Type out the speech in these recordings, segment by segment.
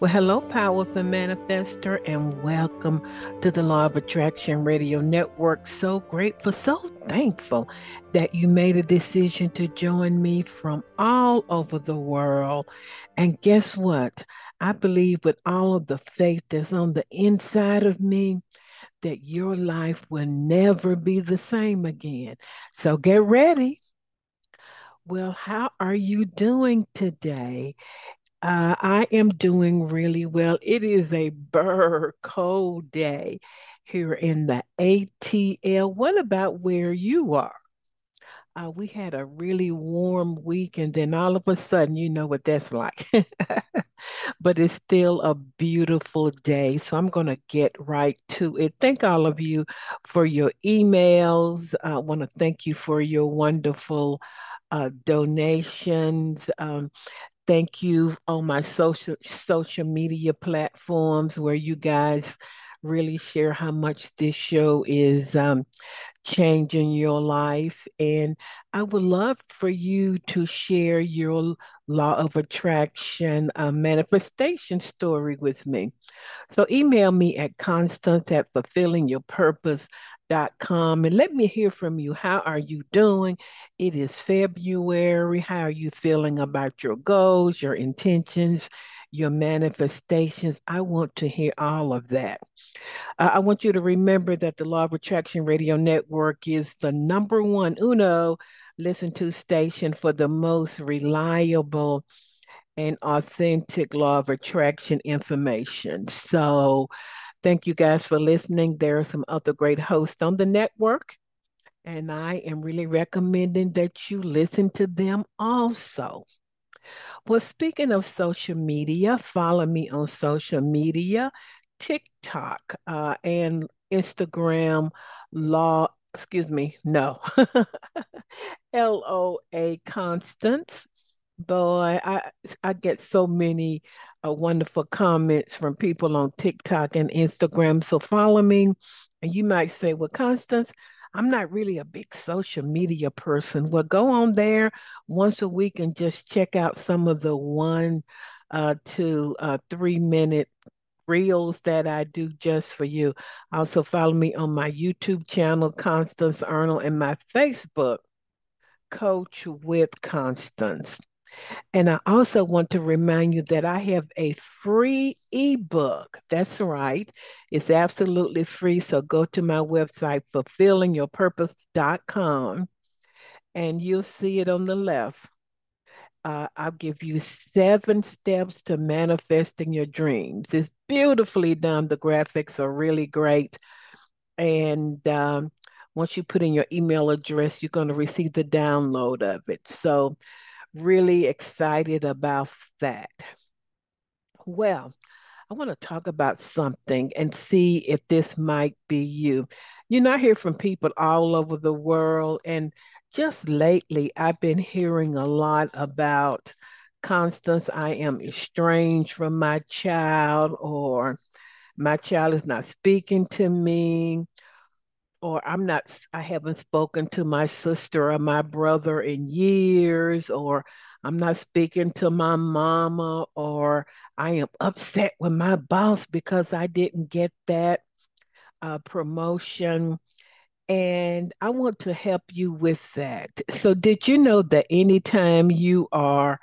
Well, hello, powerful manifester, and welcome to the Law of Attraction Radio Network. So grateful, so thankful that you made a decision to join me from all over the world. And guess what? I believe with all of the faith that's on the inside of me that your life will never be the same again. So get ready. Well, how are you doing today? Uh, I am doing really well. It is a burr cold day here in the ATL. What about where you are? Uh, we had a really warm week, and then all of a sudden, you know what that's like. but it's still a beautiful day. So I'm going to get right to it. Thank all of you for your emails. I want to thank you for your wonderful uh, donations. Um, thank you on my social social media platforms where you guys really share how much this show is um, changing your life. And I would love for you to share your law of attraction uh, manifestation story with me. So email me at constance at fulfillingyourpurpose.com and let me hear from you. How are you doing? It is February. How are you feeling about your goals, your intentions, your manifestations? I want to hear all of that. Uh, I want you to remember that the Law of Attraction Radio Network is the number one UNO listen to station for the most reliable and authentic law of attraction information. So, thank you guys for listening. There are some other great hosts on the network, and I am really recommending that you listen to them also. Well, speaking of social media, follow me on social media TikTok uh, and Instagram law, excuse me, no, L O A Constance. Boy, I I get so many uh, wonderful comments from people on TikTok and Instagram. So follow me, and you might say, "Well, Constance, I'm not really a big social media person." Well, go on there once a week and just check out some of the one uh, to uh, three minute reels that I do just for you. Also, follow me on my YouTube channel, Constance Arnold, and my Facebook, Coach with Constance. And I also want to remind you that I have a free ebook. That's right. It's absolutely free. So go to my website, fulfillingyourpurpose.com, and you'll see it on the left uh, I'll give you seven steps to manifesting your dreams. Beautifully done. The graphics are really great. And um, once you put in your email address, you're going to receive the download of it. So, really excited about that. Well, I want to talk about something and see if this might be you. You know, I hear from people all over the world, and just lately, I've been hearing a lot about Constance, I am estranged from my child, or my child is not speaking to me, or I'm not, I haven't spoken to my sister or my brother in years, or I'm not speaking to my mama, or I am upset with my boss because I didn't get that uh, promotion and I want to help you with that. So, did you know that anytime you are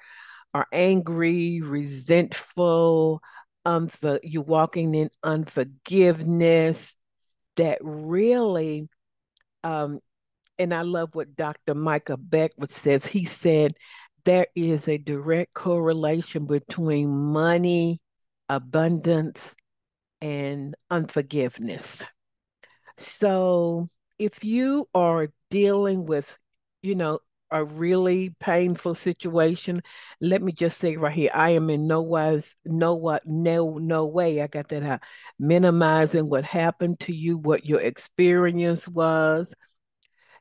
are angry, resentful, unfor- you're walking in unforgiveness, that really, um, and I love what Dr. Michael Beckwith says. He said there is a direct correlation between money, abundance, and unforgiveness. So, if you are dealing with, you know, a really painful situation, let me just say right here, I am in no wise, no what, no, no way. I got that out. Minimizing what happened to you, what your experience was.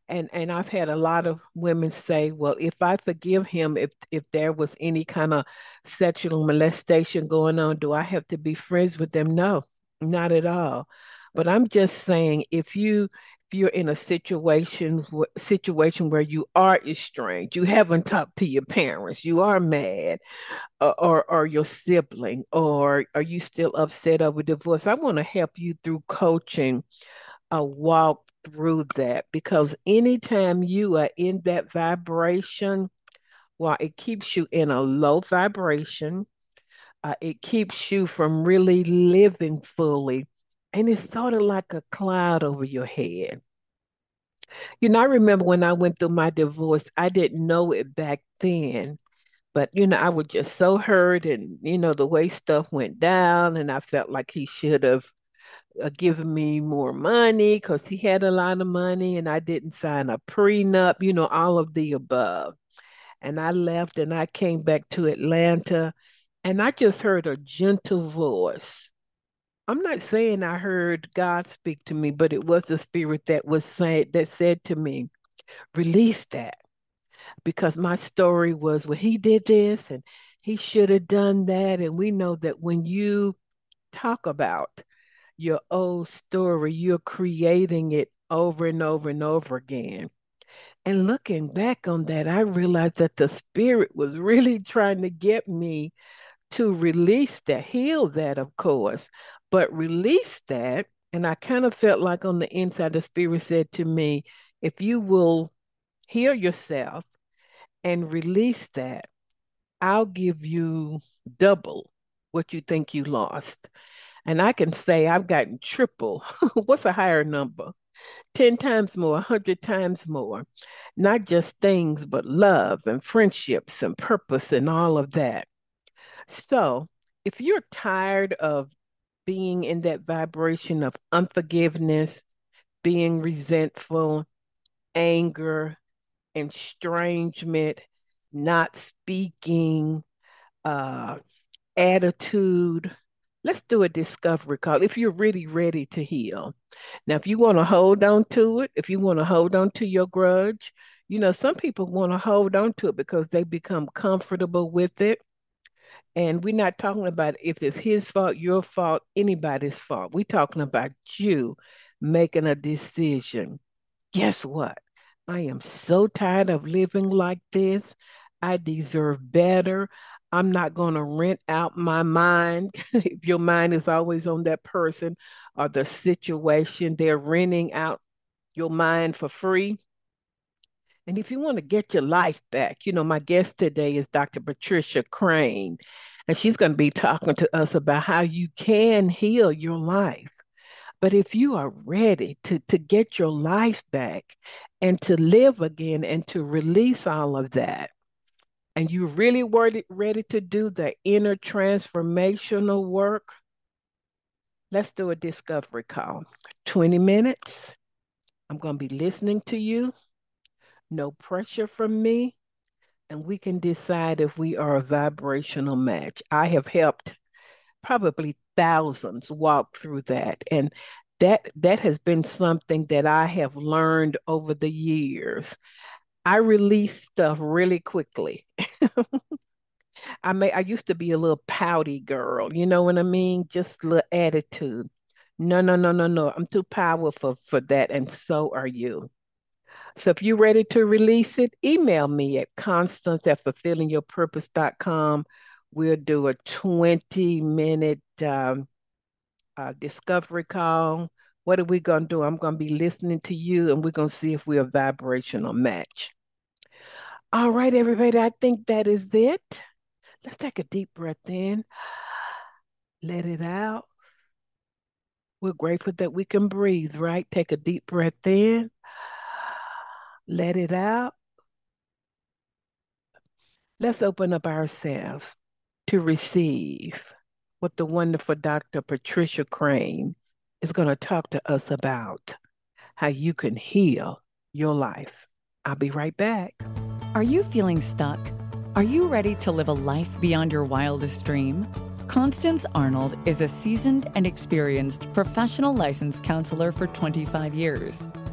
And and I've had a lot of women say, well, if I forgive him, if if there was any kind of sexual molestation going on, do I have to be friends with them? No, not at all. But I'm just saying, if you you're in a situation situation where you are estranged, you haven't talked to your parents, you are mad, or or, or your sibling, or are you still upset over divorce? I want to help you through coaching a walk through that because anytime you are in that vibration, well, it keeps you in a low vibration. Uh, it keeps you from really living fully. And it's sort of like a cloud over your head. You know, I remember when I went through my divorce, I didn't know it back then, but you know, I was just so hurt and you know, the way stuff went down, and I felt like he should have uh, given me more money because he had a lot of money and I didn't sign a prenup, you know, all of the above. And I left and I came back to Atlanta and I just heard a gentle voice. I'm not saying I heard God speak to me, but it was the spirit that was saying that said to me, release that. Because my story was well, he did this and he should have done that. And we know that when you talk about your old story, you're creating it over and over and over again. And looking back on that, I realized that the spirit was really trying to get me to release that, heal that, of course, but release that. And I kind of felt like on the inside, the spirit said to me, if you will heal yourself and release that, I'll give you double what you think you lost. And I can say I've gotten triple. What's a higher number? 10 times more, 100 times more. Not just things, but love and friendships and purpose and all of that. So, if you're tired of being in that vibration of unforgiveness, being resentful, anger, estrangement, not speaking, uh, attitude, let's do a discovery call if you're really ready to heal. Now, if you want to hold on to it, if you want to hold on to your grudge, you know, some people want to hold on to it because they become comfortable with it. And we're not talking about if it's his fault, your fault, anybody's fault. We're talking about you making a decision. Guess what? I am so tired of living like this. I deserve better. I'm not going to rent out my mind. if your mind is always on that person or the situation, they're renting out your mind for free. And if you want to get your life back, you know, my guest today is Dr. Patricia Crane, and she's going to be talking to us about how you can heal your life. But if you are ready to, to get your life back and to live again and to release all of that, and you really ready, ready to do the inner transformational work, let's do a discovery call. 20 minutes. I'm going to be listening to you. No pressure from me. And we can decide if we are a vibrational match. I have helped probably thousands walk through that. And that that has been something that I have learned over the years. I release stuff really quickly. I may I used to be a little pouty girl, you know what I mean? Just little attitude. No, no, no, no, no. I'm too powerful for that, and so are you. So if you're ready to release it, email me at constance at fulfillingyourpurpose.com. We'll do a 20 minute um, uh, discovery call. What are we going to do? I'm going to be listening to you and we're going to see if we're a vibrational match. All right, everybody, I think that is it. Let's take a deep breath in, let it out. We're grateful that we can breathe, right? Take a deep breath in, let it out. Let's open up ourselves to receive what the wonderful Dr. Patricia Crane is going to talk to us about how you can heal your life. I'll be right back. Are you feeling stuck? Are you ready to live a life beyond your wildest dream? Constance Arnold is a seasoned and experienced professional licensed counselor for 25 years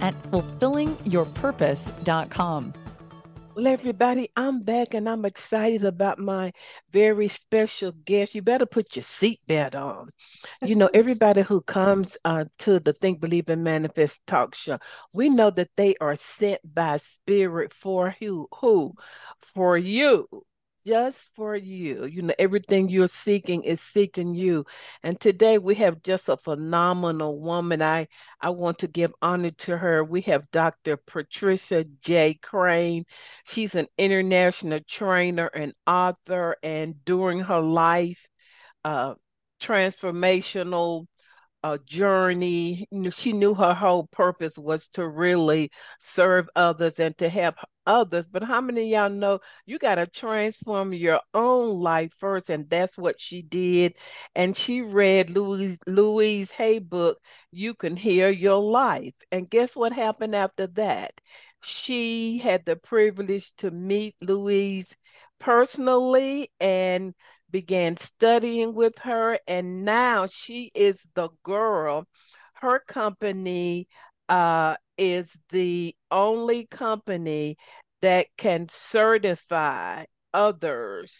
at fulfillingyourpurpose.com. Well, everybody, I'm back and I'm excited about my very special guest. You better put your seatbelt on. You know, everybody who comes uh, to the Think, Believe, and Manifest talk show, we know that they are sent by Spirit for who? Who? For you just for you. You know, everything you're seeking is seeking you. And today we have just a phenomenal woman. I I want to give honor to her. We have Dr. Patricia J. Crane. She's an international trainer and author, and during her life, uh, transformational uh, journey. She knew her whole purpose was to really serve others and to help others. But how many y'all know you got to transform your own life first? And that's what she did. And she read Louise, Louise Hay book, You Can Heal Your Life. And guess what happened after that? She had the privilege to meet Louise personally and began studying with her, and now she is the girl. Her company uh, is the only company that can certify others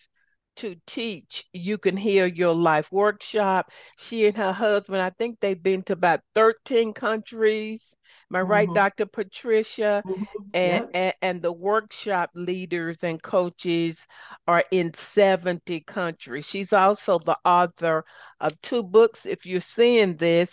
to teach. You can heal your life workshop. She and her husband i think they've been to about 13 countries Am I mm-hmm. right, Dr. Patricia? Mm-hmm. And, and, and the workshop leaders and coaches are in 70 countries. She's also the author of two books. If you're seeing this,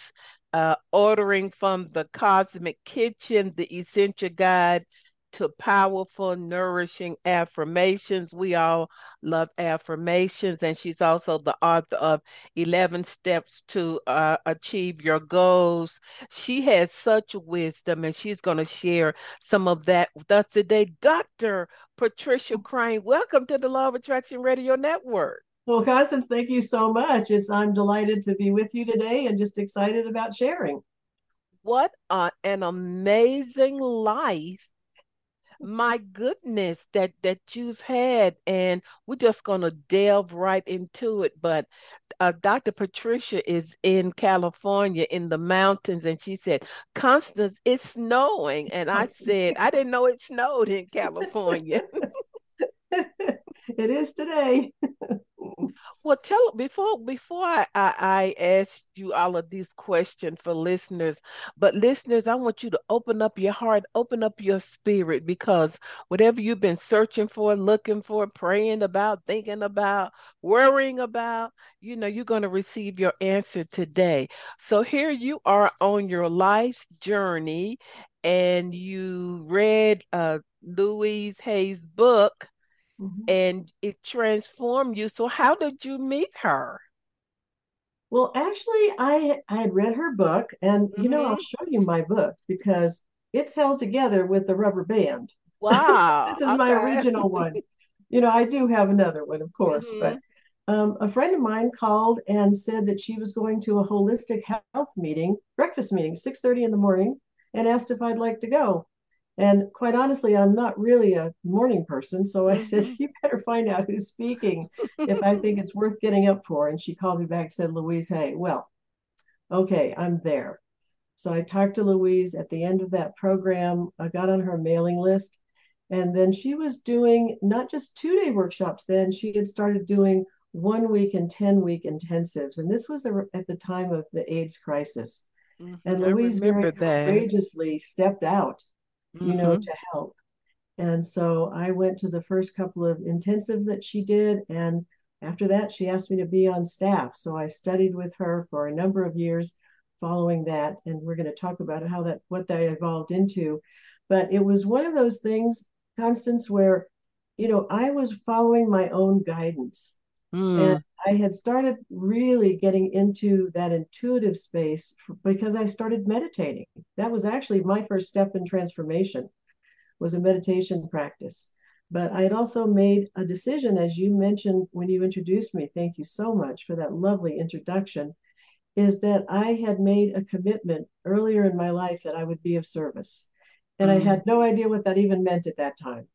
uh, ordering from the Cosmic Kitchen, the Essential Guide to powerful, nourishing affirmations. We all love affirmations, and she's also the author of 11 Steps to uh, Achieve Your Goals. She has such wisdom, and she's going to share some of that with us today. Dr. Patricia Crane, welcome to the Law of Attraction Radio Network. Well, Constance, thank you so much. It's I'm delighted to be with you today and just excited about sharing. What an amazing life my goodness that that you've had and we're just going to delve right into it but uh, dr patricia is in california in the mountains and she said constance it's snowing and i said i didn't know it snowed in california. It is today well, tell before before I, I, I ask you all of these questions for listeners, but listeners, I want you to open up your heart, open up your spirit, because whatever you've been searching for, looking for, praying about, thinking about, worrying about, you know, you're going to receive your answer today. So here you are on your life's journey, and you read uh, Louise Hay's book mm-hmm. and it transformed you. So, how did you meet her? Well, actually, I I had read her book, and mm-hmm. you know, I'll mm-hmm. show you my book because it's held together with the rubber band. Wow, this is okay. my original one. You know, I do have another one, of course, mm-hmm. but um, a friend of mine called and said that she was going to a holistic health meeting, breakfast meeting, six thirty in the morning, and asked if I'd like to go. And quite honestly, I'm not really a morning person. So I said, mm-hmm. You better find out who's speaking if I think it's worth getting up for. And she called me back and said, Louise, Hay, well, okay, I'm there. So I talked to Louise at the end of that program. I got on her mailing list. And then she was doing not just two day workshops, then she had started doing one week and 10 week intensives. And this was at the time of the AIDS crisis. Mm-hmm. And Louise very courageously stepped out mm-hmm. you know, mm-hmm. to help. And so I went to the first couple of intensives that she did. And after that, she asked me to be on staff. So I studied with her for a number of years following that. And we're going to talk about how that, what that evolved into. But it was one of those things, Constance, where you know, I was following my own guidance. Mm. And I had started really getting into that intuitive space because I started meditating. That was actually my first step in transformation was a meditation practice. But I had also made a decision, as you mentioned when you introduced me. Thank you so much for that lovely introduction. Is that I had made a commitment earlier in my life that I would be of service. And mm-hmm. I had no idea what that even meant at that time.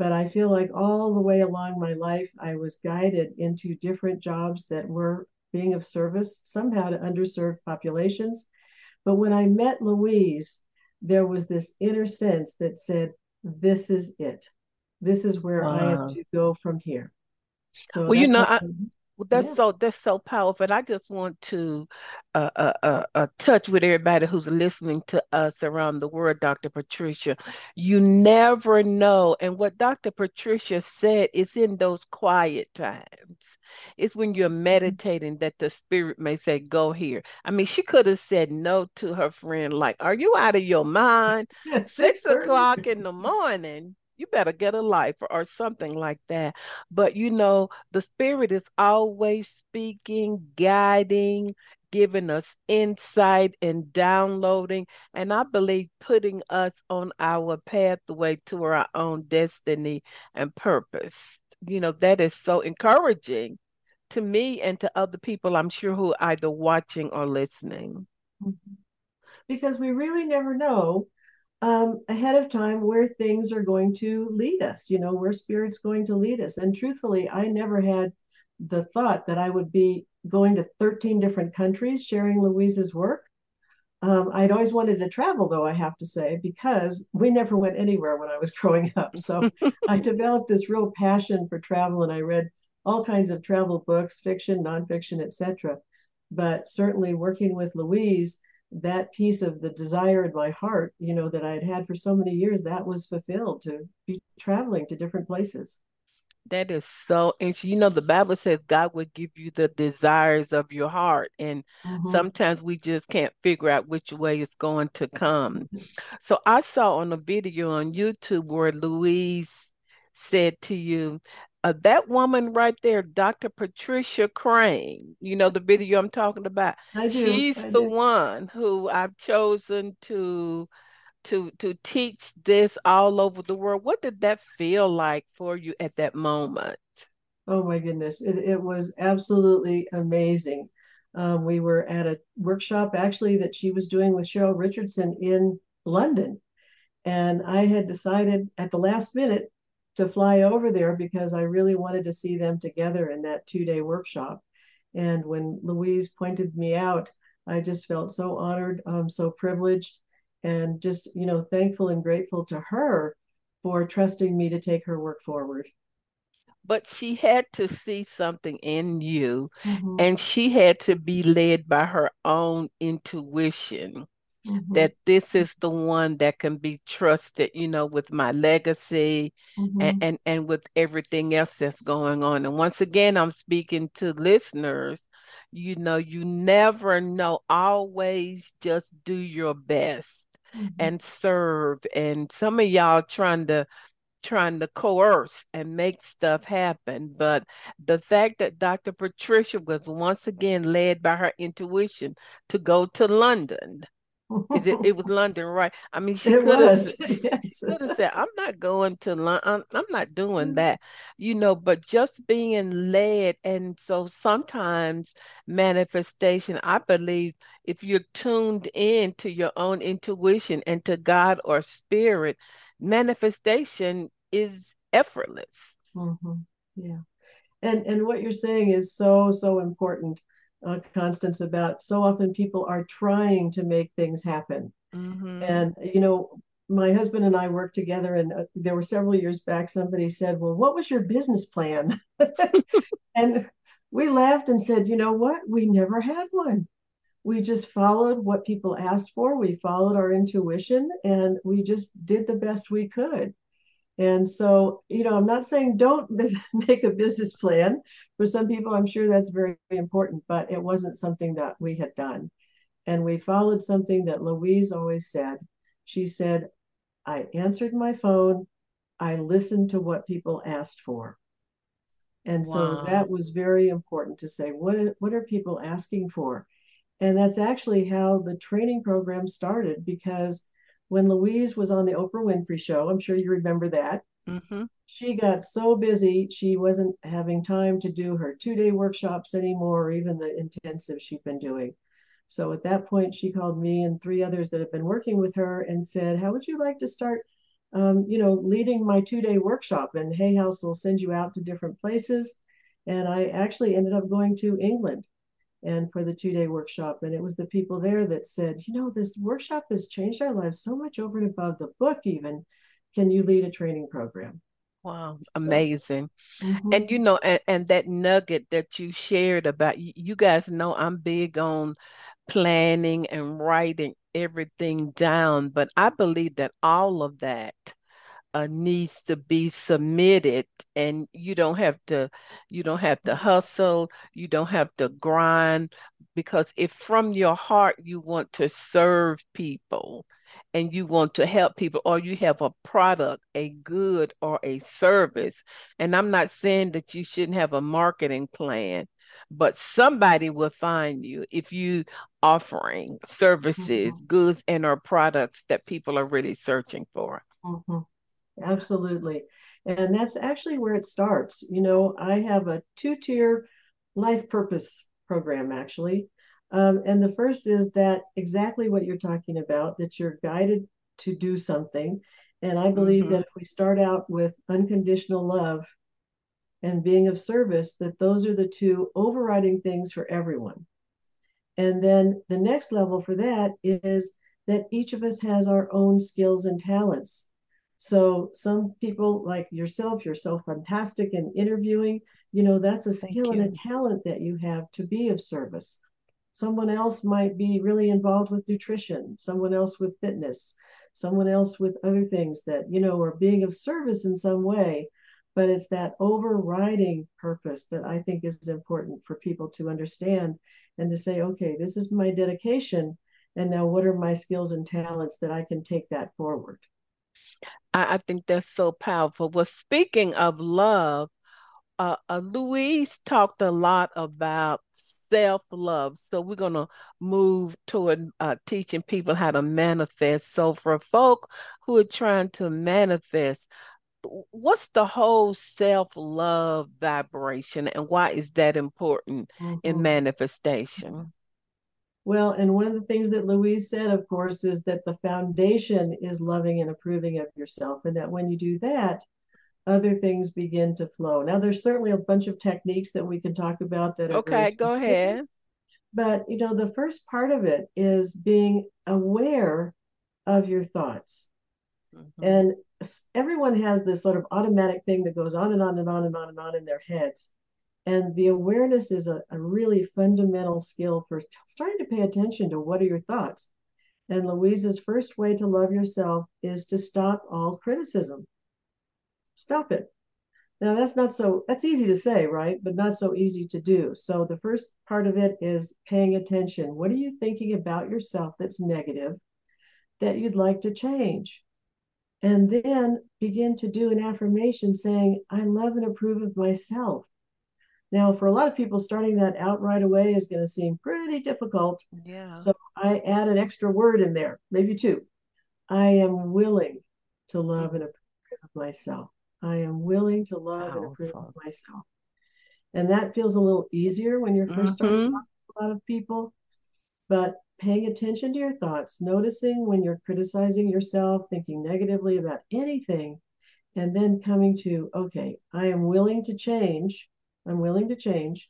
But I feel like all the way along my life, I was guided into different jobs that were being of service, somehow to underserved populations. But when I met Louise, there was this inner sense that said, This is it. This is where wow. I am to go from here. So well, you know, I, that's yeah. so that's so powerful. And I just want to uh, uh, uh, uh, touch with everybody who's listening to us around the world, Dr. Patricia. You never know, and what Dr. Patricia said is in those quiet times. It's when you're mm-hmm. meditating that the spirit may say, "Go here." I mean, she could have said no to her friend, like, "Are you out of your mind?" Six o'clock in the morning you better get a life or, something like that. But you know, the Spirit is always speaking, guiding, giving us insight and downloading, and I believe putting us on our pathway to our own destiny and purpose. You know, that is so encouraging to me and to other people, I'm sure, who are either watching or listening. Mm-hmm. Because we really never know um, ahead of time where things are going to lead us, you know, where spirit's going to lead us. And truthfully, I never had the thought that I would be going to 13 different countries sharing Louise's work. Um, I'd always wanted to travel, though, I have to say, because we never went anywhere when I was growing up. So I developed this real passion for travel and I read all kinds of travel books, fiction, nonfiction, etc. But certainly working with Louise, that piece of the desire in my heart, you know, that I had had for so many years, that was fulfilled to be traveling to different places. That is so interesting. You know, the Bible says God would give you the desires of your heart. And mm-hmm. sometimes we just can't figure out which way it's going to come. So I saw on a video on YouTube where Louise said to you, uh, that woman right there, Dr. Patricia Crane, you know the video I'm talking about. Do. She's the one who I've chosen to to to teach this all over the world. What did that feel like for you at that moment? Oh my goodness, it it was absolutely amazing. Um, we were at a workshop actually that she was doing with Cheryl Richardson in London, and I had decided at the last minute to fly over there because I really wanted to see them together in that two day workshop. And when Louise pointed me out, I just felt so honored, um, so privileged, and just, you know, thankful and grateful to her for trusting me to take her work forward. But she had to see something in you, mm-hmm. and she had to be led by her own intuition mm-hmm. that this is the one that can be trusted, you know, with my legacy mm-hmm. and, and, and with everything else that's going on. And once again, I'm speaking to listeners, you know, you never know, always just do your best mm-hmm. and serve. And some of y'all trying to trying to coerce and make stuff happen. But the fact that Dr. Patricia was once again led by her intuition to go to London is it? It was London, right? I mean, she could have. Yes. said, "I'm not going to London. I'm, I'm not doing mm-hmm. that," you know. But just being led, and so sometimes manifestation. I believe if you're tuned in to your own intuition and to God or spirit, manifestation is effortless. Mm-hmm. Yeah, and and what you're saying is so so important uh, Constance, about so often people are trying to make things happen. Mm-hmm. And, you know, my husband and I worked together, and uh, there were several years back, somebody said, Well, what was your business plan? and we laughed and said, You know what? We never had one. We just followed what people asked for. We followed our intuition and we just did the best we could. And so, you know, I'm not saying don't make a business plan. For some people, I'm sure that's very, important, but it wasn't something that we had done. And we followed something that Louise always said. She said, I answered my phone, I listened to what people asked for. And Wow. so that was very important to say, what, what are people asking for? And that's actually how the training program started because when Louise was on the Oprah Winfrey show, I'm sure you remember that, Mm-hmm. she got so busy, she wasn't having time to do her two day workshops anymore, or even the intensive she'd been doing. So at that point, she called me and three others that have been working with her and said, How would you like to start? Um, you know, leading my two day workshop, and Hay House will send you out to different places. And I actually ended up going to England and for the two day workshop. And it was the people there that said, you know, this workshop has changed our lives so much over and above the book, even. Can you lead a training program? Wow, So, amazing. mhm, And you know, and, and that nugget that you shared about you guys know I'm big on planning and writing everything down, but I believe that all of that uh, needs to be submitted and you don't have to you don't have to hustle you don't have to grind because if from your heart you want to serve people and you want to help people or you have a product a good or a service and I'm not saying that you shouldn't have a marketing plan but somebody will find you if you offering services mhm, goods and or products that people are really searching for mhm. Absolutely. And that's actually where it starts. You know, I have a two tier life purpose program, actually. Um, and the first is that exactly what you're talking about, that you're guided to do something. And I believe hmm that if we start out with unconditional love and being of service, that those are the two overriding things for everyone. And then the next level for that is that each of us has our own skills and talents. So some people like yourself, you're so fantastic in interviewing, you know, that's a Thank skill and a talent that you have to be of service. Someone else might be really involved with nutrition, someone else with fitness, someone else with other things that, you know, are being of service in some way. But it's that overriding purpose that I think is important for people to understand and to say, okay, this is my dedication. And now what are my skills and talents that I can take that forward? I, I think that's so powerful. Well, speaking of love, uh, uh, Louise talked a lot about self-love. So we're going to move toward uh, teaching people how to manifest. So for folk who are trying to manifest, what's the whole self-love vibration and why is that important in Mhm. manifestation? Well, and one of the things that Louise said, of course, is that the foundation is loving and approving of yourself. And that when you do that, other things begin to flow. Now, there's certainly a bunch of techniques that we can talk about that Okay, go ahead. but you know, the first part of it is being aware of your thoughts. hmm And everyone has this sort of automatic thing that goes on and on and on and on and on in their heads. And the awareness is a, a really fundamental skill for starting to pay attention to what are your thoughts. And Louise's first way to love yourself is to stop all criticism. Stop it. Now that's not so that's easy to say, right? But not so easy to do. So the first part of it is paying attention. What are you thinking about yourself that's negative that you'd like to change? And then begin to do an affirmation saying, I love and approve of myself. Now, for a lot of people, starting that out right away is going to seem pretty difficult. Yeah. So I add an extra word in there, maybe two. I am willing to love and approve of myself. I am willing to love and approve of myself. And that feels a little easier when you're first starting hmm talking to a lot of people. But paying attention to your thoughts, noticing when you're criticizing yourself, thinking negatively about anything, and then coming to, okay, I am willing to change. I'm willing to change,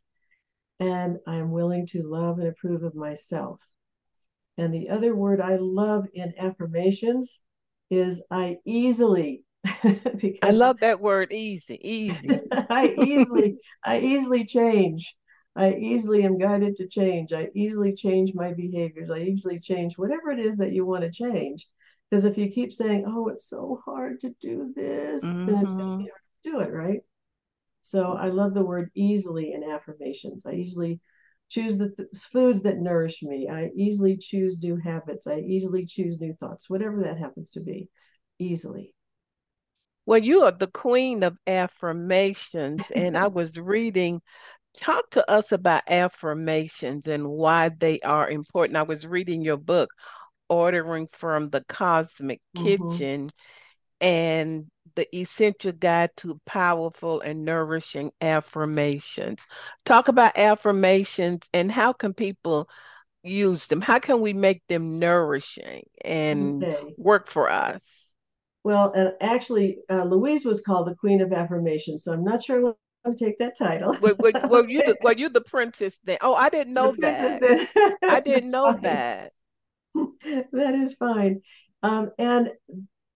and I am willing to love and approve of myself. And the other word I love in affirmations is I easily, because I love that word easy, easy. I easily, I easily change. I easily am guided to change. I easily change my behaviors. I easily change whatever it is that you want to change. Because if you keep saying, oh, it's so hard to do this, then it's going to hmm be hard to do it, right? So I love the word easily in affirmations. I easily choose the th- foods that nourish me. I easily choose new habits. I easily choose new thoughts, whatever that happens to be, easily. Well, you are the queen of affirmations, and I was reading. Talk to us about affirmations and why they are important. I was reading your book, Ordering from the Cosmic Mm-hmm. Kitchen, and the essential guide to powerful and nourishing affirmations. Talk about affirmations and how can people use them? How can we make them nourishing and Okay. work for us? Well, and actually, uh, Louise was called the Queen of Affirmations, so I'm not sure I want to take that title. Were, were you the Okay. were you the princess then? Oh, I didn't know princess that. then. I didn't That's know fine. that. That is fine. Um, and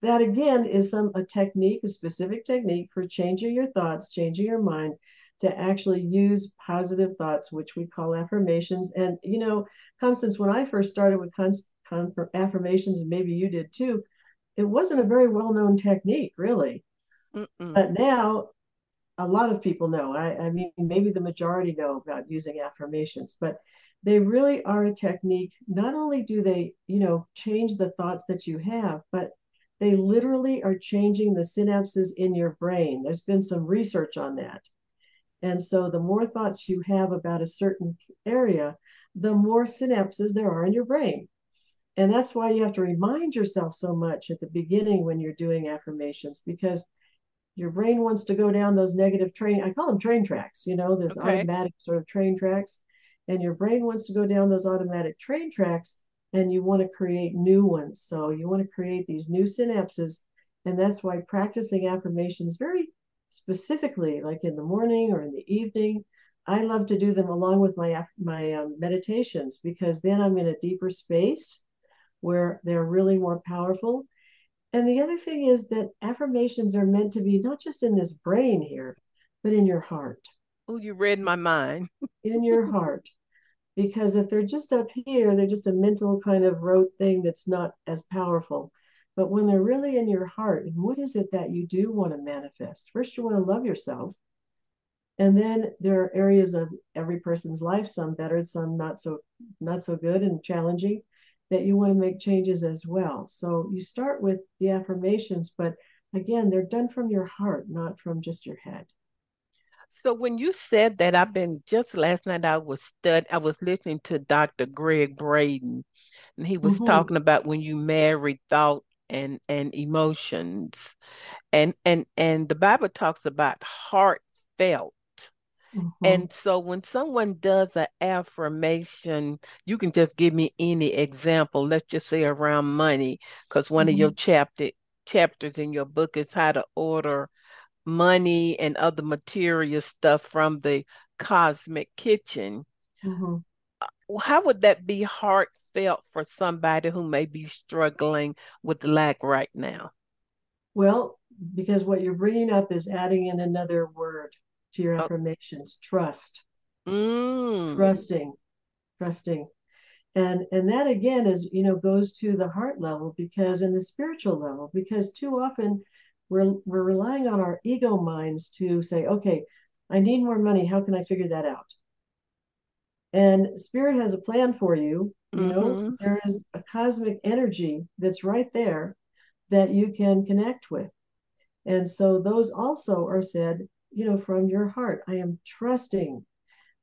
that again is some a technique, a specific technique for changing your thoughts, changing your mind to actually use positive thoughts, which we call affirmations. And you know, Constance, when I first started with con- con- affirmations, and maybe you did too, it wasn't a very well-known technique, really. Mm-mm. But now a lot of people know. I, I mean, maybe the majority know about using affirmations, but they really are a technique. Not only do they, you know, change the thoughts that you have, but they literally are changing the synapses in your brain. There's been some research on that. And so the more thoughts you have about a certain area, the more synapses there are in your brain. And that's why you have to remind yourself so much at the beginning when you're doing affirmations, because your brain wants to go down those negative train i call them train tracks you know this Okay. automatic sort of train tracks and your brain wants to go down those automatic train tracks and you want to create new ones so you want to create these new synapses and that's why practicing affirmations very specifically like in the morning or in the evening i love to do them along with my my um, meditations because then i'm in a deeper space where they're really more powerful and the other thing is that affirmations are meant to be not just in this brain here, but in your heart, Oh, you read my mind. in your heart. Because if they're just up here, they're just a mental kind of rote thing that's not as powerful. But when they're really in your heart, and what is it that you do want to manifest? First, you want to love yourself. And then there are areas of every person's life, some better, some not so not so good and challenging, that you want to make changes as well. So you start with the affirmations, but again, they're done from your heart, not from just your head. So when you said that, I've been just last night I was stud I was listening to Dr. Gregg Braden, and he was Mm-hmm, talking about when you marry thought and and emotions. And and and the Bible talks about heartfelt. mm-hmm, And so when someone does an affirmation, you can just give me any example, let's just say around money, because one of your mm-hmm, chapter chapters in your book is how to order money and other material stuff from the cosmic kitchen. mm-hmm. How would that be heartfelt for somebody who may be struggling with lack right now? Well, because what you're bringing up is adding in another word to your Oh, affirmations trust, mm, trusting, trusting. and and that again is you know goes to the heart level because in the spiritual level because too often we're we're relying on our ego minds to say okay i need more money how can i figure that out and spirit has a plan for you you know mm-hmm. there is a cosmic energy that's right there that you can connect with and so those also are said you know from your heart i am trusting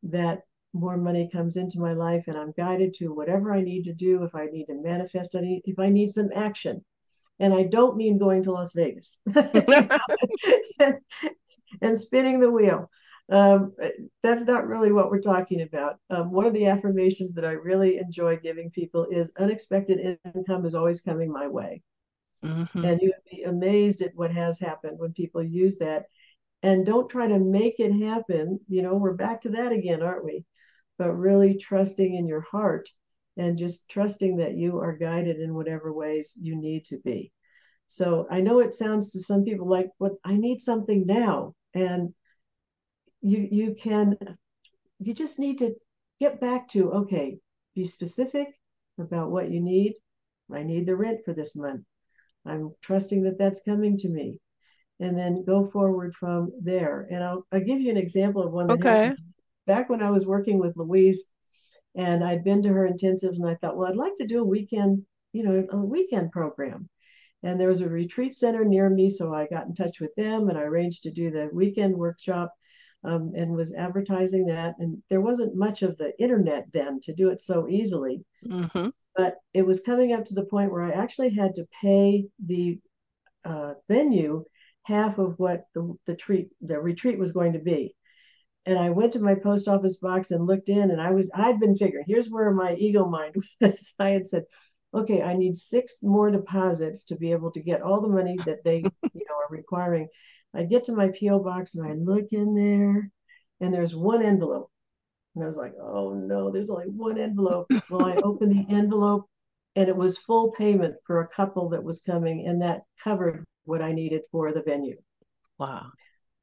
that more money comes into my life and I'm guided to whatever I need to do. If I need to manifest any, if I need some action. And I don't mean going to Las Vegas and spinning the wheel. Um, that's not really what we're talking about. Um, one of the affirmations that I really enjoy giving people is unexpected income is always coming my way. Mm-hmm. And you would be amazed at what has happened when people use that and don't try to make it happen. You know, we're back to that again, aren't we? But really trusting in your heart and just trusting that you are guided in whatever ways you need to be. So I know it sounds to some people like, "What I need something now," and you you can you just need to get back to okay, be specific about what you need. I need the rent for this month. I'm trusting that that's coming to me and then go forward from there. And I'll, I'll give you an example of one that happened Okay. back when I was working with Louise, and I'd been to her intensives, and I thought, well, I'd like to do a weekend, you know, a weekend program. And there was a retreat center near me, so I got in touch with them and I arranged to do the weekend workshop um, and was advertising that. And there wasn't much of the internet then to do it so easily. Mm-hmm. But it was coming up to the point where I actually had to pay the uh, venue half of what the, the treat the retreat was going to be and I went to my post office box and looked in, and I was I'd been figuring. Here's where my ego mind was. I had said, okay, I need six more deposits to be able to get all the money that they you know are requiring. I get to my PO box and I look in there, and there's one envelope, and I was like, oh no, there's only one envelope. Well, I opened the envelope, and it was full payment for a couple that was coming, and that covered what I needed for the venue. Wow.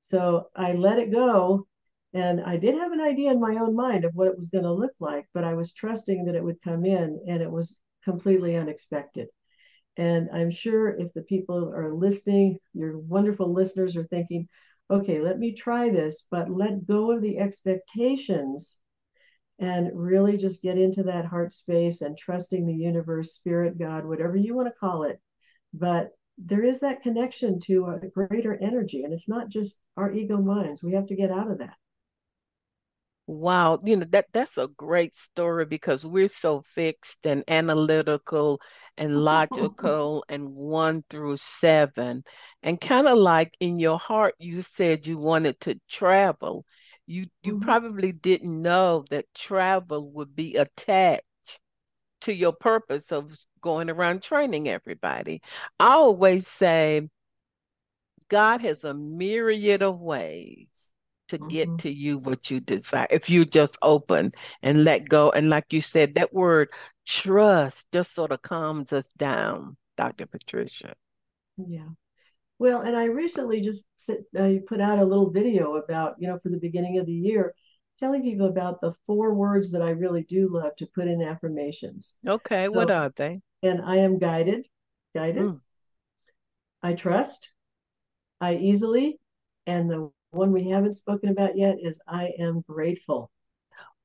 So I let it go and I did have an idea in my own mind of what it was going to look like, but I was trusting that it would come in and it was completely unexpected. And I'm sure if the people are listening, your wonderful listeners are thinking, okay, let me try this, but let go of the expectations and really just get into that heart space and trusting the universe, spirit, God, whatever you want to call it. But there is that connection to a greater energy, and it's not just our ego minds. We have to get out of that. Wow, you know that that's a great story because we're so fixed and analytical and logical and one through seven. And kind of like in your heart you said you wanted to travel. You you Mhm. probably didn't know that travel would be attached to your purpose of going around training everybody. I always say God has a myriad of ways to get Mhm. to you what you desire if you just open and let go. And like you said, that word trust just sort of calms us down, Dr. Patricia. Yeah. Well, and I recently just sit, uh, put out a little video about, you know, for the beginning of the year, telling people about the four words that I really do love to put in affirmations. Okay, what are they? and I am guided, guided, Mm. I trust, I easily, and the one we haven't spoken about yet is I am grateful.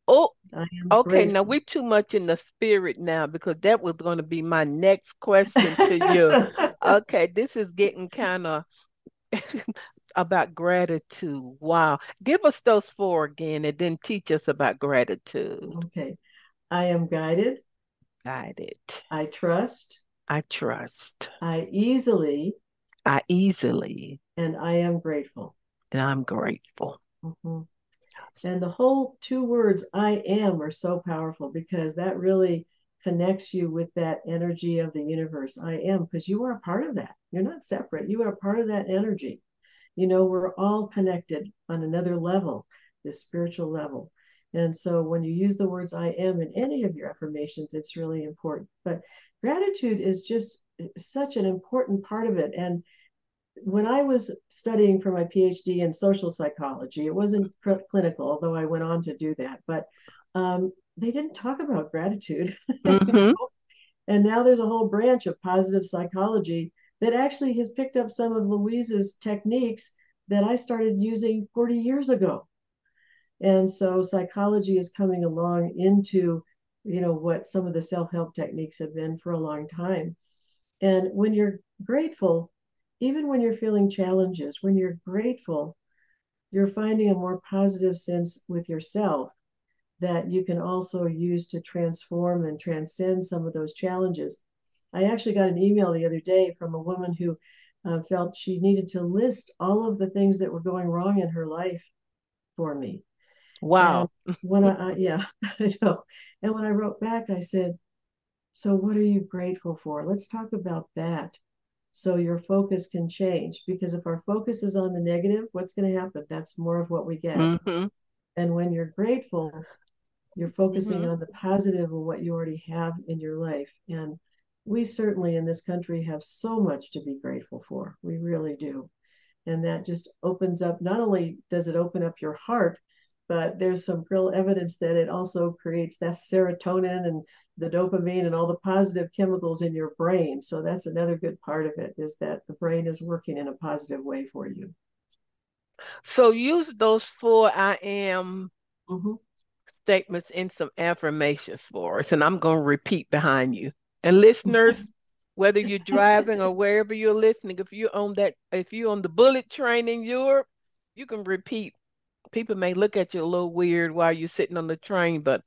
Oh, I am okay. Now we're too much in the spirit now because that was going to be my next question to you. Okay, this is getting kind of about gratitude. Wow. Give us those four again and then teach us about gratitude. Okay. I am guided, Guided. I trust, I trust. I easily, I easily, and I am grateful. And I'm grateful. Mhm. And the whole two words, I am, are so powerful because that really connects you with that energy of the universe. I am, because you are a part of that. You're not separate, you are part of that energy. You know, we're all connected on another level, this spiritual level. And so when you use the words I am in any of your affirmations, it's really important. But gratitude is just such an important part of it. And when I was studying for my PhD in social psychology, it wasn't cl- clinical, although I went on to do that. But um, they didn't talk about gratitude. hmm And now there's a whole branch of positive psychology that actually has picked up some of Louise's techniques that I started using 40 years ago. And so psychology is coming along into, you know, what some of the self-help techniques have been for a long time. And when you're grateful, even when you're feeling challenges, when you're grateful, you're finding a more positive sense with yourself that you can also use to transform and transcend some of those challenges. I actually got an email the other day from a woman who uh, felt she needed to list all of the things that were going wrong in her life for me. And Wow. when I, I yeah, I know. And when I wrote back, I said, So what are you grateful for? Let's talk about that. So your focus can change because if our focus is on the negative, what's going to happen? That's more of what we get. hmm And when you're grateful, you're focusing hmm on the positive of what you already have in your life. And we certainly in this country have so much to be grateful for. We really do. And that just opens up, not only does it open up your heart, but there's some real evidence that it also creates that serotonin and the dopamine and all the positive chemicals in your brain. So that's another good part of it is that the brain is working in a positive way for you. So use those four I am Mhm. statements in some affirmations for us, and I'm going to repeat behind you. And listeners, Whether you're driving or wherever you're listening, if you're on that, if you're on the bullet train in Europe, you can repeat. People may look at you a little weird while you're sitting on the train, but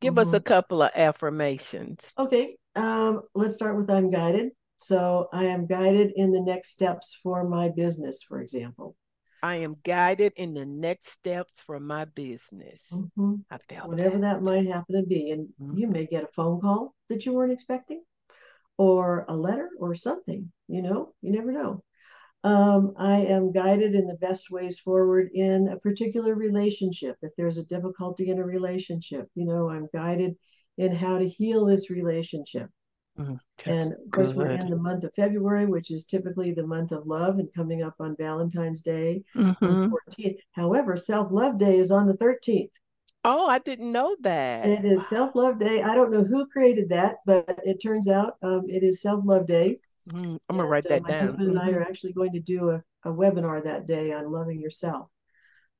give mm-hmm. us a couple of affirmations. Okay. Um, let's start with I'm guided. So I am guided in the next steps for my business, for example. I am guided in the next steps for my business. Mm-hmm. I felt whatever that. that. might happen to be, and mm-hmm. you may get a phone call that you weren't expecting, or a letter, or something. You know, you never know. Um, I am guided in the best ways forward in a particular relationship. If there's a difficulty in a relationship, you know, I'm guided in how to heal this relationship. Mm, and of course, good. we're in the month of February, which is typically the month of love and coming up on Valentine's Day. Mm-hmm. However, Self Love Day is on the 13th. Oh, I didn't know that. And it is Self Love Day. I don't know who created that, but it turns out um, it is Self Love Day. Mm, I'm going to write that my down. My husband and I are actually going to do a, a webinar that day on loving yourself.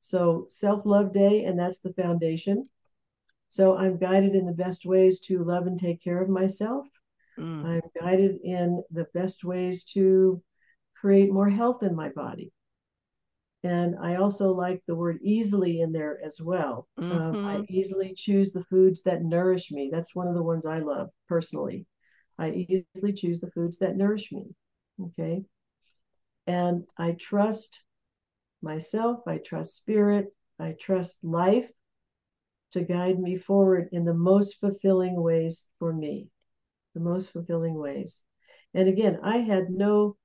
So, Self Love Day, and that's the foundation. So, I'm guided in the best ways to love and take care of myself Mm. I'm guided in the best ways to create more health in my body. And I also like the word easily in there as well. Mm-hmm. Um, I mm-hmm. easily choose the foods that nourish me. That's one of the ones I love personally. I easily choose the foods that nourish me. Okay. And I trust myself, I trust spirit, I trust life to guide me forward in the most fulfilling ways for me the most fulfilling ways. And again, I had no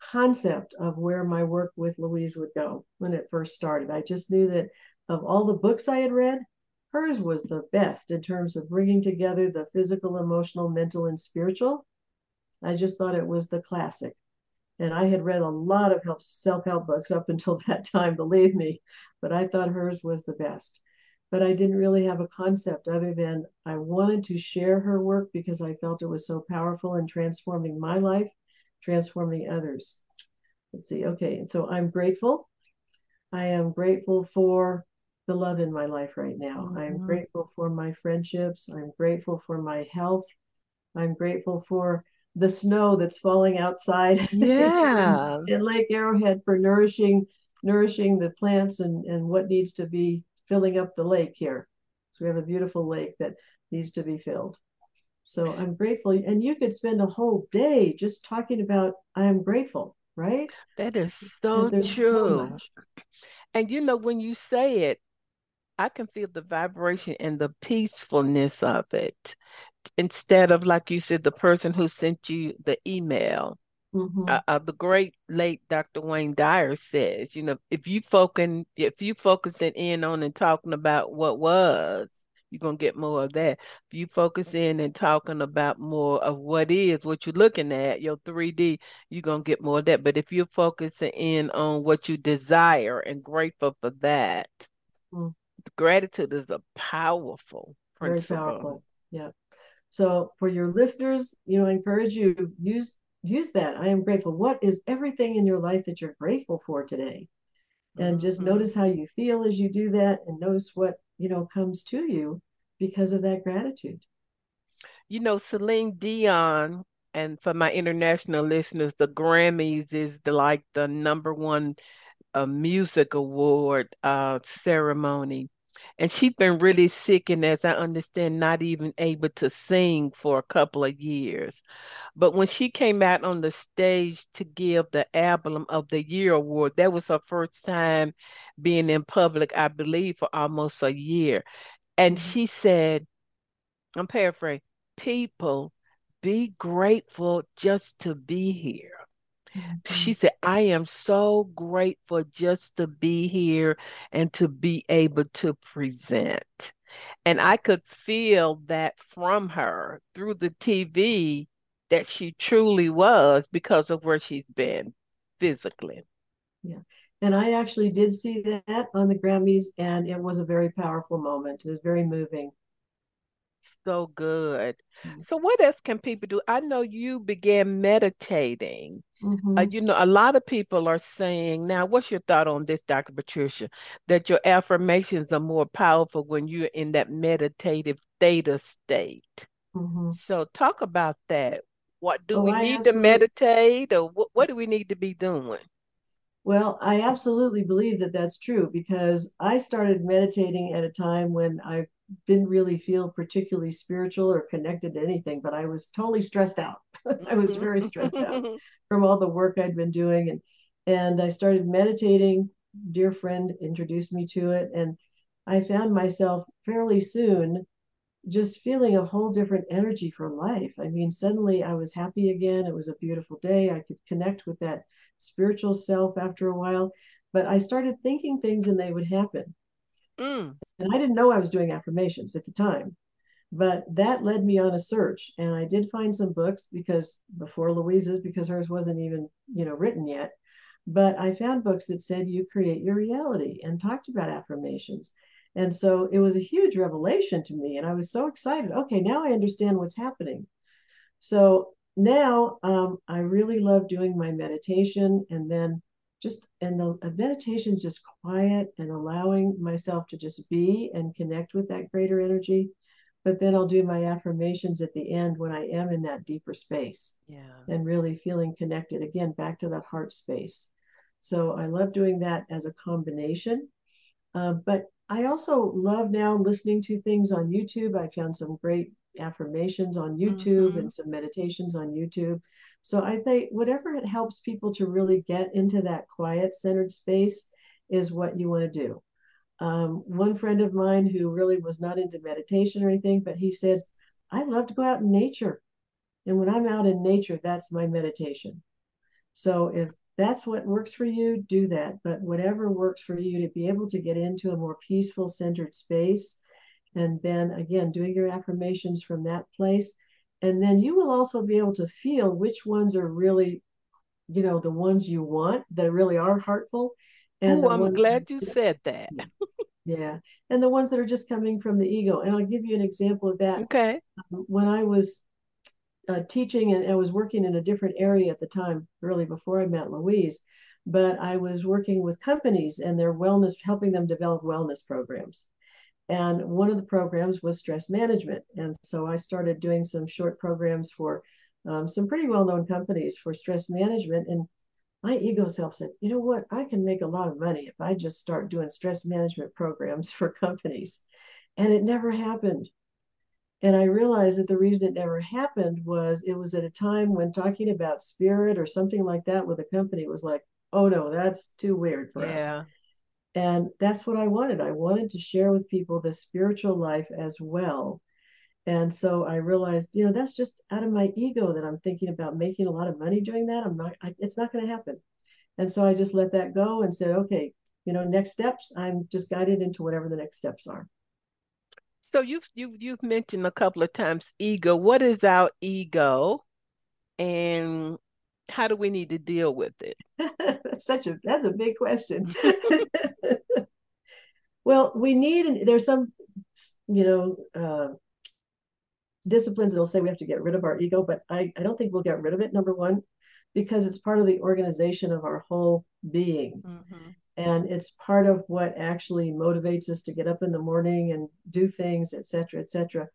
concept of where my work with Louise would go when it first started. I just knew that of all the books I had read, hers was the best in terms of bringing together the physical, emotional, mental, and spiritual. I just thought it was the classic. And I had read a lot of self help books up until that time, believe me, but I thought hers was the best but I didn't really have a concept other than I wanted to share her work because I felt it was so powerful in transforming my life, transforming others. Let's see. Okay. So I'm grateful. I am grateful for the love in my life right now. Mm-hmm. I'm grateful for my friendships. I'm grateful for my health. I'm grateful for the snow that's falling outside yeah. in, in Lake Arrowhead for nourishing nourishing the plants and, and what needs to be filling up the lake here. So we have a beautiful lake that needs to be filled. So I'm grateful. And you could spend a whole day just talking about I am grateful, right? That is so true. So and you know, when you say it, I can feel the vibration and the peacefulness of it. Instead of, like you said, the person who sent you the email. Mm-hmm. Uh, uh, the great late Dr. Wayne Dyer says, you know, if you focusing, if you focusing in on and talking about what was, you're gonna get more of that. If you focus in and talking about more of what is, what you're looking at, your 3D, you're gonna get more of that. But if you're focusing in on what you desire and grateful for that, mm. Gratitude is a powerful principle. Very powerful. Yeah. So for your listeners, you know, I encourage you use use that. I am grateful. What is everything in your life that you're grateful for today? And just mm-hmm. notice how you feel as you do that and notice what, you know, comes to you because of that gratitude. You know, Celine Dion, and for my international listeners, the Grammys is the like the number one uh, music award uh, ceremony. And she's been really sick, and as I understand, not even able to sing for a couple of years. But when she came out on the stage to give the Album of the Year award, that was her first time being in public, I believe, for almost a year. And mm-hmm. she said, I'm paraphrasing, people, be grateful just to be here. Mm-hmm. She said, I am so grateful just to be here and to be able to present. And I could feel that from her through the TV that she truly was because of where she's been physically. Yeah. And I actually did see that on the Grammys, and it was a very powerful moment. It was very moving so good. Mm-hmm. So, what else can people do? I know you began meditating. Uh, mm-hmm. Uh, you know, a lot of people are saying now. What's your thought on this, Dr. Patricia? That your affirmations are more powerful when you're in that meditative theta state. Mm-hmm. So, talk about that. What do oh, we need to meditate or what, what do we need to be doing? Well, I absolutely believe that that's true because I started meditating at a time when I didn't really feel particularly spiritual or connected to anything, but I was totally stressed out. I was very stressed out from all the work I'd been doing and and I started meditating. Dear friend introduced me to it and I found myself fairly soon just feeling a whole different energy for life. I mean, suddenly I was happy again. It was a beautiful day. I could connect with that spiritual self after a while. But I started thinking things and they would happen. Mm. And I didn't know I was doing affirmations at the time. But that led me on a search. And I did find some books because before Louise's, because hers wasn't even, you know, written yet. But I found books that said you create your reality and talked about affirmations. And so it was a huge revelation to me. And I was so excited. Okay, now I understand what's happening. So now um, I really love doing my meditation and then just, and the meditation just quiet and allowing myself to just be and connect with that greater energy. But then I'll do my affirmations at the end when I am in that deeper space. Yeah. And really feeling connected again back to that heart space. So I love doing that as a combination. Uh, but I also love now listening to things on YouTube. I found some great affirmations on YouTube mm-hmm. and some meditations on YouTube. So I think whatever it helps people to really get into that quiet centered space is what you want to do. Um, one friend of mine who really was not into meditation or anything, but he said, I love to go out in nature. And when I'm out in nature, that's my meditation. So if that's what works for you, do that. But whatever works for you to be able to get into a more peaceful, centered space. And then again, doing your affirmations from that place. And then you will also be able to feel which ones are really, you know, the ones you want that really are heartful. And Ooh, I'm glad you said that. yeah. And the ones that are just coming from the ego. And I'll give you an example of that. Okay. Um, when I was uh, teaching and I was working in a different area at the time, really before I met Louise. But I was working with companies and their wellness, helping them develop wellness programs. And one of the programs was stress management. And so I started doing some short programs for um, some pretty well known companies for stress management. And my ego self said, you know what? I can make a lot of money if I just start doing stress management programs for companies. And it never happened. And I realized that the reason it never happened was it was at a time when talking about spirit or something like that with a company was like, oh no, that's too weird for yeah. us. And that's what I wanted. I wanted to share with people the spiritual life as well. And so I realized, you know, that's just out of my ego that I'm thinking about making a lot of money doing that. I'm not, I, it's not going to happen. And so I just let that go and said, okay, you know, next steps, I'm just guided into whatever the next steps are. So you've you've you've mentioned a couple of times ego. What is our ego, and how do we need to deal with it? that's such a that's a big question. well, we need there's some you know uh, disciplines that'll say we have to get rid of our ego, but I I don't think we'll get rid of it. Number one, because it's part of the organization of our whole being. Mm-hmm and it's part of what actually motivates us to get up in the morning and do things et cetera et cetera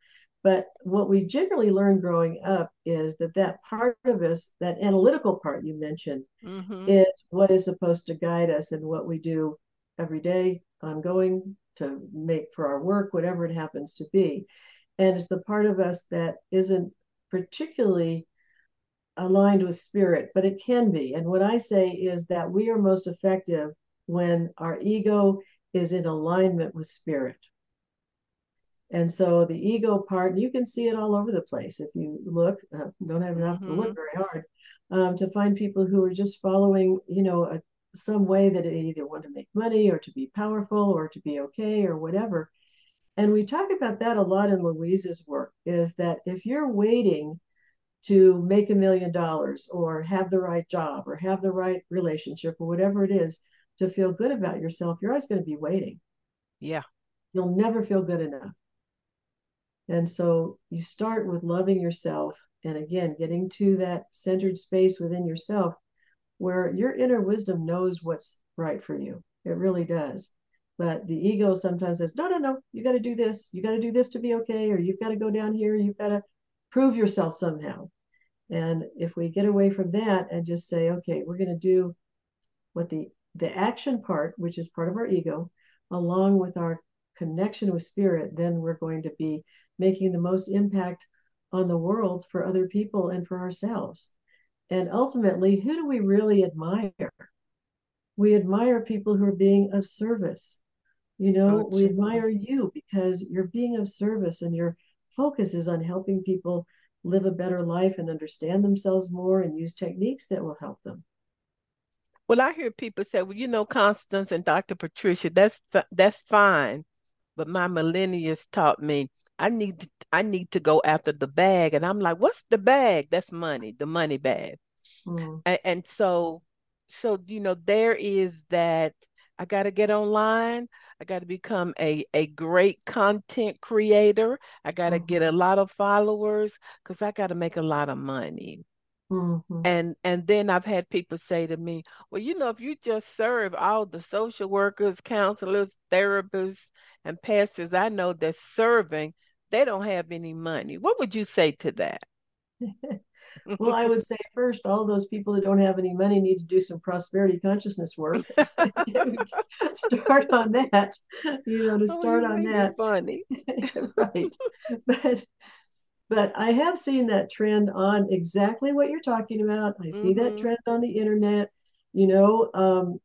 but what we generally learn growing up is that that part of us that analytical part you mentioned mm-hmm. is what is supposed to guide us in what we do every day ongoing to make for our work whatever it happens to be and it's the part of us that isn't particularly aligned with spirit but it can be and what i say is that we are most effective when our ego is in alignment with spirit. And so the ego part, you can see it all over the place if you look. Uh, don't have enough mm-hmm. to look mm-hmm. very hard um, to find people who are just following, you know, a, some way that they either want to make money or to be powerful or to be okay or whatever. And we talk about that a lot in Louise's work. Is that if you're waiting to make a million dollars or have the right job or have the right relationship or whatever it is, to feel good about yourself, you're always going to be waiting. Yeah. You'll never feel good enough. And so you start with loving yourself and again, getting to that centered space within yourself where your inner wisdom knows what's right for you. It really does. But the ego sometimes says, no, no, no, you got to do this. You got to do this to be okay. Or you've got to go down here. You've got to prove yourself somehow. And if we get away from that and just say, okay, we're going to do what the the action part, which is part of our ego, along with our connection with spirit, then we're going to be making the most impact on the world for other people and for ourselves. And ultimately, who do we really admire? We admire people who are being of service. You know, we admire you because you're being of service and your focus is on helping people live a better life and understand themselves more and use techniques that will help them. Well, I hear people say, "Well, you know, Constance and Dr. Patricia, that's that's fine," but my millennials taught me I need to, I need to go after the bag, and I'm like, "What's the bag? That's money, the money bag." Mm. And, and so, so you know, there is that. I got to get online. I got to become a a great content creator. I got to mm-hmm. get a lot of followers because I got to make a lot of money. Mm-hmm. And and then I've had people say to me, well, you know, if you just serve all the social workers, counselors, therapists, and pastors I know that's serving, they don't have any money. What would you say to that? well, I would say first, all those people that don't have any money need to do some prosperity consciousness work. start on that, you know, to oh, start oh, on that. Funny, right? But but I have seen that trend on exactly what you're talking about. I see mm-hmm. that trend on the internet. You know, um,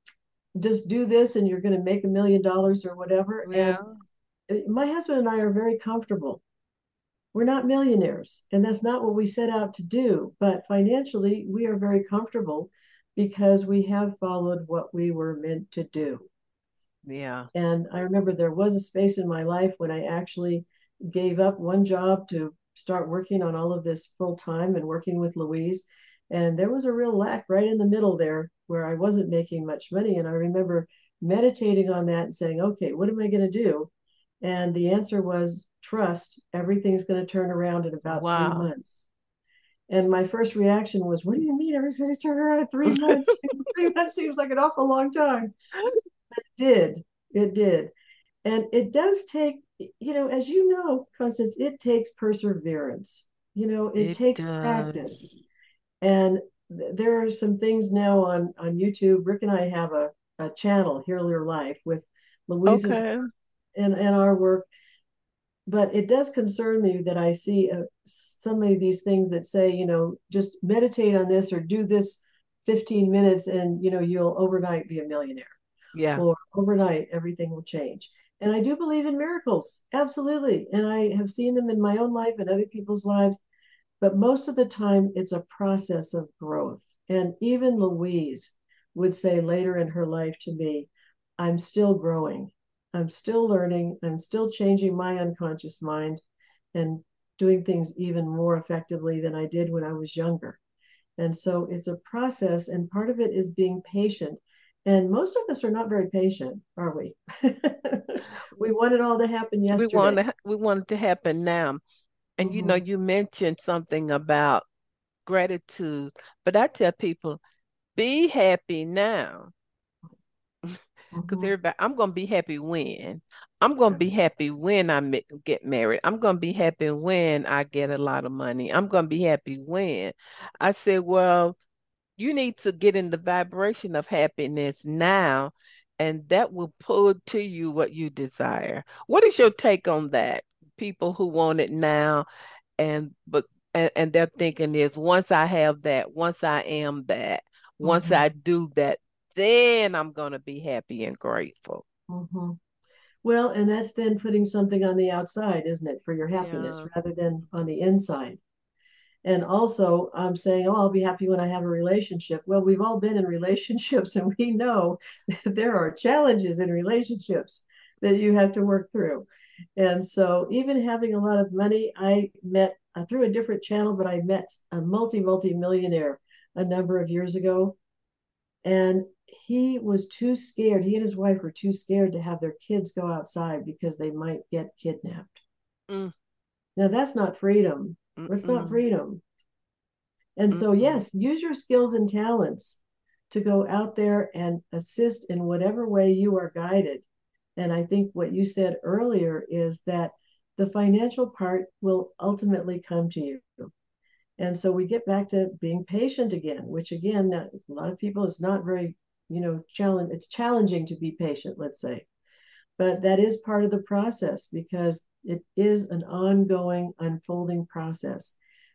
just do this and you're going to make a million dollars or whatever. Yeah. And my husband and I are very comfortable. We're not millionaires, and that's not what we set out to do. But financially, we are very comfortable because we have followed what we were meant to do. Yeah. And I remember there was a space in my life when I actually gave up one job to start working on all of this full time and working with Louise. And there was a real lack right in the middle there where I wasn't making much money. And I remember meditating on that and saying, okay, what am I going to do? And the answer was trust. Everything's going to turn around in about wow. three months. And my first reaction was, what do you mean everything's going to turn around in three months? three months seems like an awful long time. But it did. It did. And it does take you know, as you know, Constance, it takes perseverance. You know, it, it takes does. practice. And th- there are some things now on on YouTube. Rick and I have a, a channel, Heal Your Life, with Louise's okay. and, and our work. But it does concern me that I see uh, some of these things that say, you know, just meditate on this or do this 15 minutes and, you know, you'll overnight be a millionaire. Yeah. Or overnight everything will change. And I do believe in miracles, absolutely. And I have seen them in my own life and other people's lives. But most of the time, it's a process of growth. And even Louise would say later in her life to me, I'm still growing. I'm still learning. I'm still changing my unconscious mind and doing things even more effectively than I did when I was younger. And so it's a process, and part of it is being patient and most of us are not very patient, are we? we want it all to happen yesterday. We want to, we want it to happen now. And mm-hmm. you know, mm-hmm. you mentioned something about gratitude, but I tell people, be happy now. Because mm-hmm. everybody, I'm gonna be happy when I'm gonna be happy when I get married. I'm gonna be happy when I get a lot of money. I'm gonna be happy when I said, well, you need to get in the vibration of happiness now and that will pull to you what you desire what is your take on that people who want it now and but and, and their thinking is once i have that once i am that once mm-hmm. i do that then i'm going to be happy and grateful mm-hmm. well and that's then putting something on the outside isn't it for your happiness yeah. rather than on the inside and also i'm saying oh i'll be happy when i have a relationship well we've all been in relationships and we know that there are challenges in relationships that you have to work through and so even having a lot of money i met uh, through a different channel but i met a multi multi millionaire a number of years ago and he was too scared he and his wife were too scared to have their kids go outside because they might get kidnapped mm. now that's not freedom Mm-mm. That's not freedom. And Mm-mm. so, yes, use your skills and talents to go out there and assist in whatever way you are guided. And I think what you said earlier is that the financial part will ultimately come to you. And so we get back to being patient again, which again, a lot of people is not very, you know, challenge. It's challenging to be patient, let's say, but that is part of the process because it is an ongoing, unfolding process.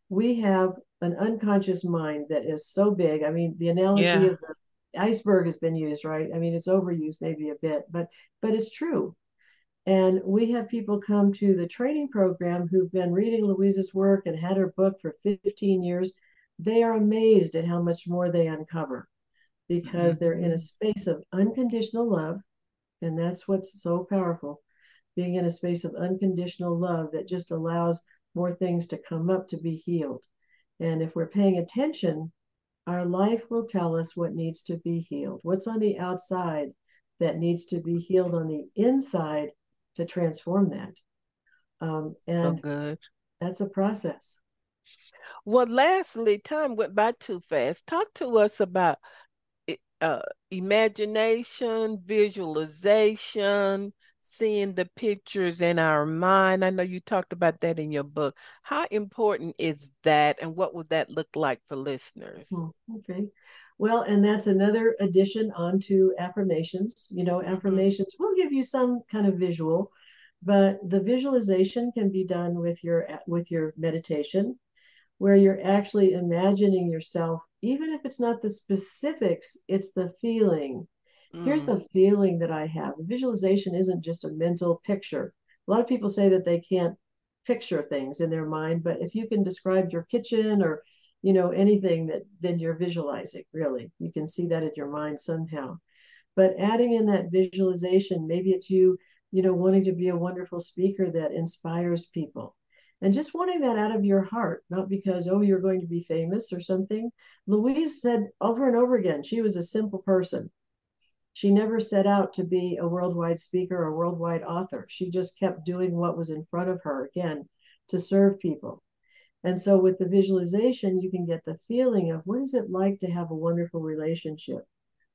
We have an unconscious mind that is so big. I mean, the analogy yeah. of the iceberg has been used, right? I mean, it's overused maybe a bit, but but it's true. And we have people come to the training program who've been reading Louise's work and had her book for 15 years. They are amazed at how much more they uncover because mm-hmm. they're in a space of unconditional love. And that's what's so powerful being in a space of unconditional love that just allows more things to come up to be healed. And if we're paying attention, our life will tell us what needs to be healed. What's on the outside that needs to be healed on the inside to transform that. Um, and good. that's a process. Well, lastly, time went by too fast. Talk to us about uh, imagination, visualization, seeing the pictures in our mind. I know you talked about that in your book. How important is that, and what would that look like for listeners? Hmm, okay. Well, and that's another addition onto affirmations. You know, mm-hmm. affirmations will give you some kind of visual, but the visualization can be done with your with your meditation, where you're actually imagining yourself, even if it's not the specifics, it's the feeling. Mm. Here's the feeling that I have. Visualization isn't just a mental picture. A lot of people say that they can't picture things in their mind, but if you can describe your kitchen or you know anything that then you're visualizing really you can see that in your mind somehow but adding in that visualization maybe it's you you know wanting to be a wonderful speaker that inspires people and just wanting that out of your heart not because oh you're going to be famous or something louise said over and over again she was a simple person she never set out to be a worldwide speaker or worldwide author she just kept doing what was in front of her again to serve people and so with the visualization, you can get the feeling of what is it like to have a wonderful relationship?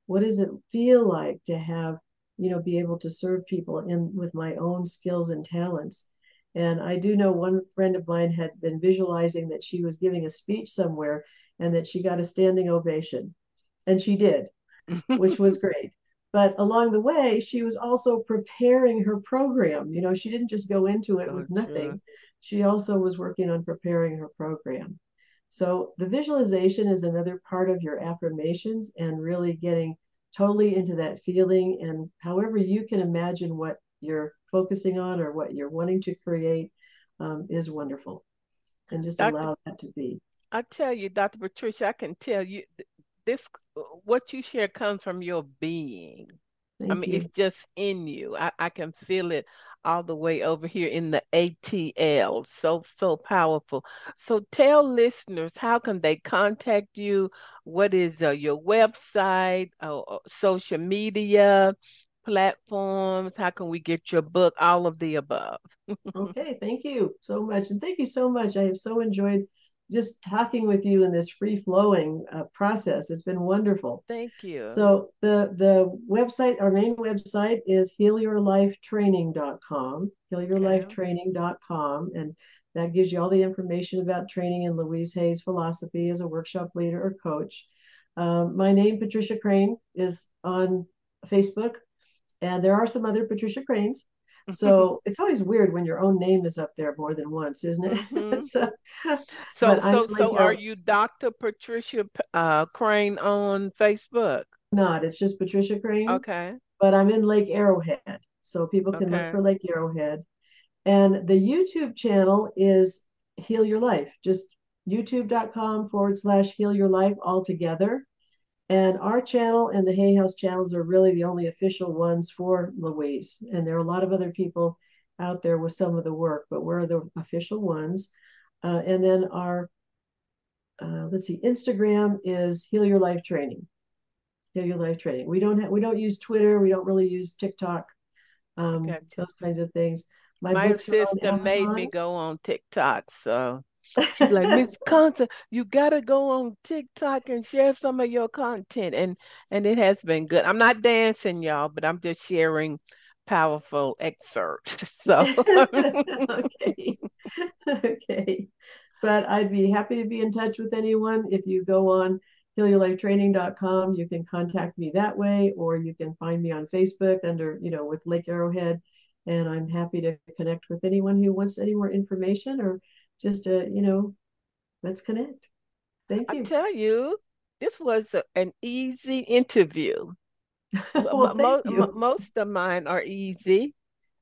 What does it feel like to have, you know, be able to serve people in with my own skills and talents? And I do know one friend of mine had been visualizing that she was giving a speech somewhere and that she got a standing ovation. And she did, which was great. But along the way, she was also preparing her program. You know, she didn't just go into it with nothing she also was working on preparing her program. So the visualization is another part of your affirmations and really getting totally into that feeling and however you can imagine what you're focusing on or what you're wanting to create um, is wonderful and just Dr. allow that to be. I tell you, Dr. Patricia, I can tell you this what you share comes from your being. Thank I mean, you. it's just in you. I, I can feel it all the way over here in the ATL. So, so powerful. So tell listeners, how can they contact you? What is uh, your website, uh, uh social media platforms? How can we get your book? All of the above. okay, thank you so much. And thank you so much. I have so enjoyed just talking with you in this free flowing uh, process. It's been wonderful. Thank you. So the the website, our main website is healyourlifetraining.com, healyourlifetraining.com, and that gives you all the information about training in Louise Hay's philosophy as a workshop leader or coach. Um, my name, Patricia Crane, is on Facebook, and there are some other Patricia Cranes. So it's always weird when your own name is up there more than once, isn't it? Mm-hmm. so, so, so, so are you Dr. Patricia uh, Crane on Facebook? Not. It's just Patricia Crane. Okay. But I'm in Lake Arrowhead, so people can okay. look for Lake Arrowhead. And the YouTube channel is Heal Your Life. Just youtube.com forward slash Heal Your Life all together. And our channel and the Hay House channels are really the only official ones for Louise. And there are a lot of other people out there with some of the work, but we're the official ones. Uh, and then our, uh, let's see, Instagram is Heal Your Life Training. Heal Your Life Training. We don't have, we don't use Twitter. We don't really use TikTok. Um, okay. Those kinds of things. My, My sister made me go on TikTok, so She's like, Miss Constance, you gotta go on TikTok and share some of your content. And and it has been good. I'm not dancing, y'all, but I'm just sharing powerful excerpts. So okay. Okay. but I'd be happy to be in touch with anyone. If you go on healyourlifetraining.com, you can contact me that way, or you can find me on Facebook under, you know, with Lake Arrowhead. And I'm happy to connect with anyone who wants any more information or just, uh, you know, let's connect. Thank you. I tell you, this was a, an easy interview. well, most, most of mine are easy.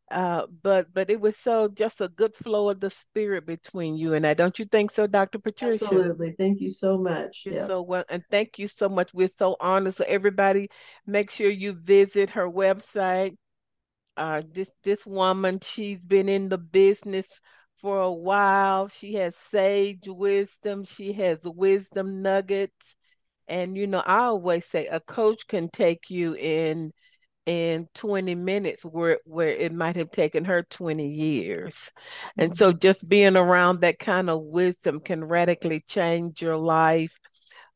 Uh, but but it was so just a good flow of the spirit between you and I. Don't you think so, Dr. Patricia? Absolutely. Thank you so much. You're yeah. so well, and thank you so much. We're so honored. So everybody, make sure you visit her website. Uh, this this woman, she's been in the business for a while. She has sage wisdom. She has wisdom nuggets. And you know, I always say a coach can take you in in 20 minutes where where it might have taken her 20 years. And mm-hmm. so just being around that kind of wisdom can radically change your life.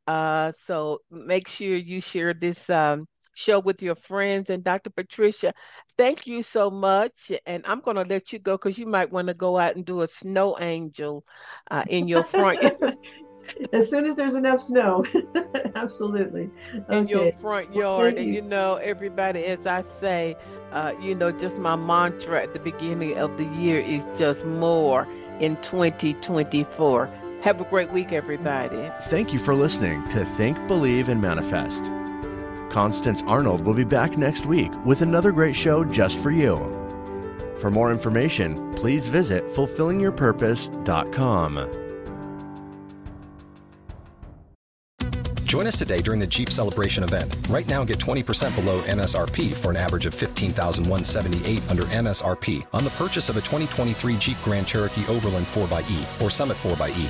Uh, so make sure you share this um, show with your friends. And Dr. Patricia, thank you so much. And I'm going to let you go because you might want to go out and do a snow angel uh, in your front. as soon as there's enough snow. Absolutely. In your front yard. Well, and you. you know, everybody, as I say, uh, you know, just my mantra at the beginning of the year is just more in 2024. Have a great week, everybody. Thank you for listening to Think, Believe, and Manifest. Constance Arnold will be back next week with another great show just for you. For more information, please visit fulfillingyourpurpose.com. Join us today during the Jeep Celebration event. Right now, get 20% below MSRP for an average of 15178 under MSRP on the purchase of a 2023 Jeep Grand Cherokee Overland 4xE or Summit 4xE.